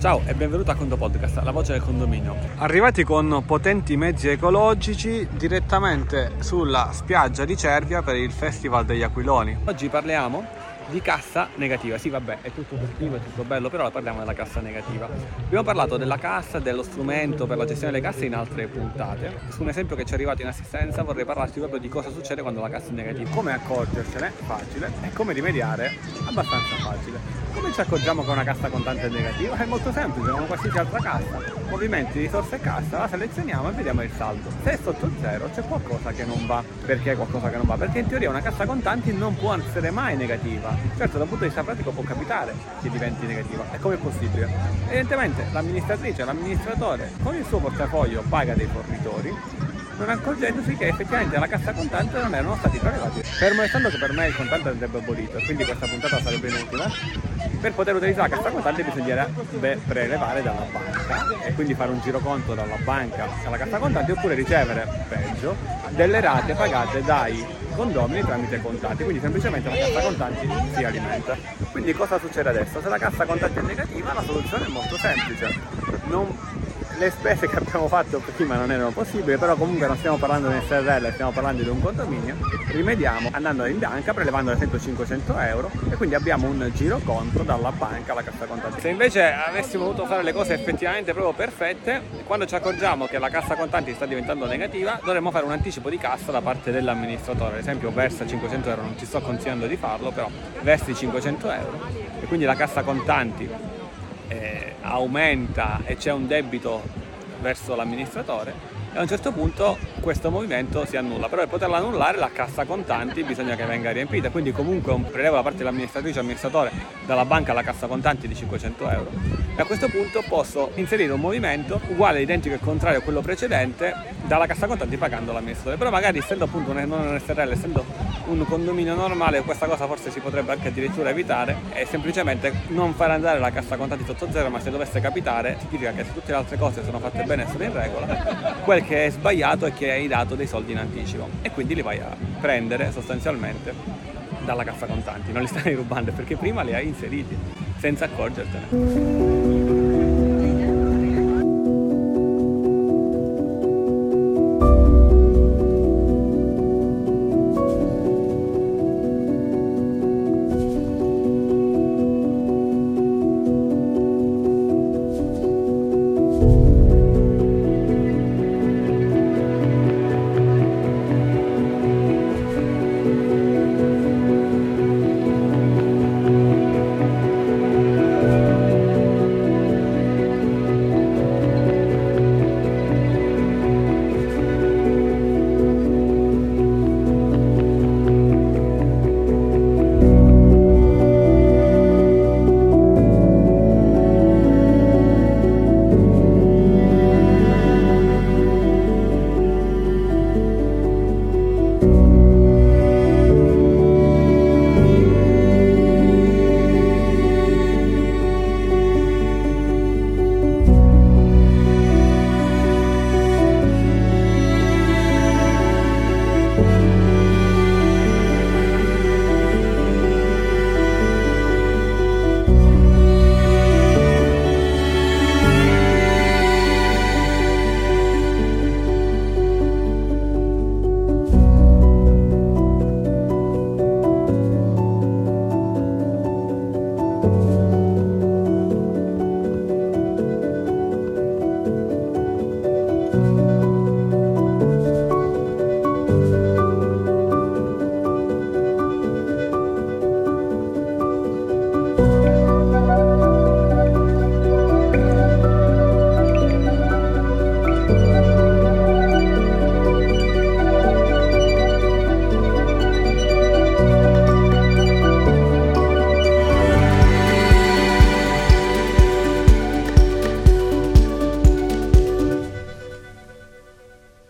Ciao e benvenuto a Condo Podcast, la voce del condominio. Arrivati con potenti mezzi ecologici direttamente sulla spiaggia di Cervia per il Festival degli Aquiloni. Oggi parliamo di cassa negativa. Sì, vabbè, è tutto positivo, è tutto bello, però parliamo della cassa negativa. Abbiamo parlato della cassa, dello strumento per la gestione delle casse in altre puntate. Su un esempio che ci è arrivato in assistenza vorrei parlarti proprio di cosa succede quando la cassa è negativa. Come accorgersene, facile, e come rimediare, abbastanza facile. Come ci accorgiamo che una cassa contante è negativa? È molto semplice, come qualsiasi altra cassa. Movimenti, risorse e cassa, la selezioniamo e vediamo il saldo. Se è sotto zero c'è qualcosa che non va. Perché qualcosa che non va? Perché in teoria una cassa contanti non può essere mai negativa. Certo, dal punto di vista pratico può capitare che diventi negativa. E come è possibile? Evidentemente l'amministratrice, l'amministratore con il suo portafoglio paga dei fornitori non accorgendosi che effettivamente la cassa contante non erano stati prelevati. Fermo restando che per me il contante andrebbe abolito, quindi questa puntata sarebbe inutile per poter utilizzare la cassa contante bisognerebbe prelevare dalla banca e quindi fare un giroconto dalla banca alla cassa contante oppure ricevere, peggio, delle rate pagate dai condomini tramite contanti, quindi semplicemente la cassa contanti si alimenta. Quindi cosa succede adesso? Se la cassa contanti è negativa la soluzione è molto semplice. Non le spese che abbiamo fatto prima non erano possibili, però comunque non stiamo parlando di un SRL, stiamo parlando di un condominio, rimediamo andando in banca, prelevando ad esempio 500 euro e quindi abbiamo un giro conto dalla banca alla cassa contanti. Se invece avessimo voluto fare le cose effettivamente proprio perfette, quando ci accorgiamo che la cassa contanti sta diventando negativa, dovremmo fare un anticipo di cassa da parte dell'amministratore, ad esempio versa 500 euro, non ti sto consigliando di farlo, però versi 500 euro. E quindi la cassa contanti eh, aumenta e c'è un debito verso l'amministratore e a un certo punto questo movimento si annulla, però per poterlo annullare la cassa contanti bisogna che venga riempita, quindi comunque un prelevo da parte dell'amministratrice o amministratore dalla banca alla cassa contanti di 500 euro. E a questo punto posso inserire un movimento uguale, identico e contrario a quello precedente dalla cassa contanti pagando l'amministratore, però magari essendo appunto non un SRL, essendo un condominio normale questa cosa forse si potrebbe anche addirittura evitare e semplicemente non fare andare la cassa contanti sotto zero ma se dovesse capitare significa che se tutte le altre cose sono fatte bene e sono in regola quel che è sbagliato è che hai dato dei soldi in anticipo. E quindi li vai a prendere sostanzialmente dalla cassa contanti non li stai rubando perché prima li hai inseriti senza accorgertene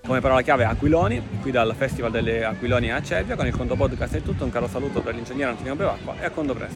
come parola chiave Aquiloni, qui dal Festival delle Aquiloni a Cervia, con il Conto Podcast è tutto, un caro saluto per l'ingegnere Antonio Bevacqua e a Condo Presto.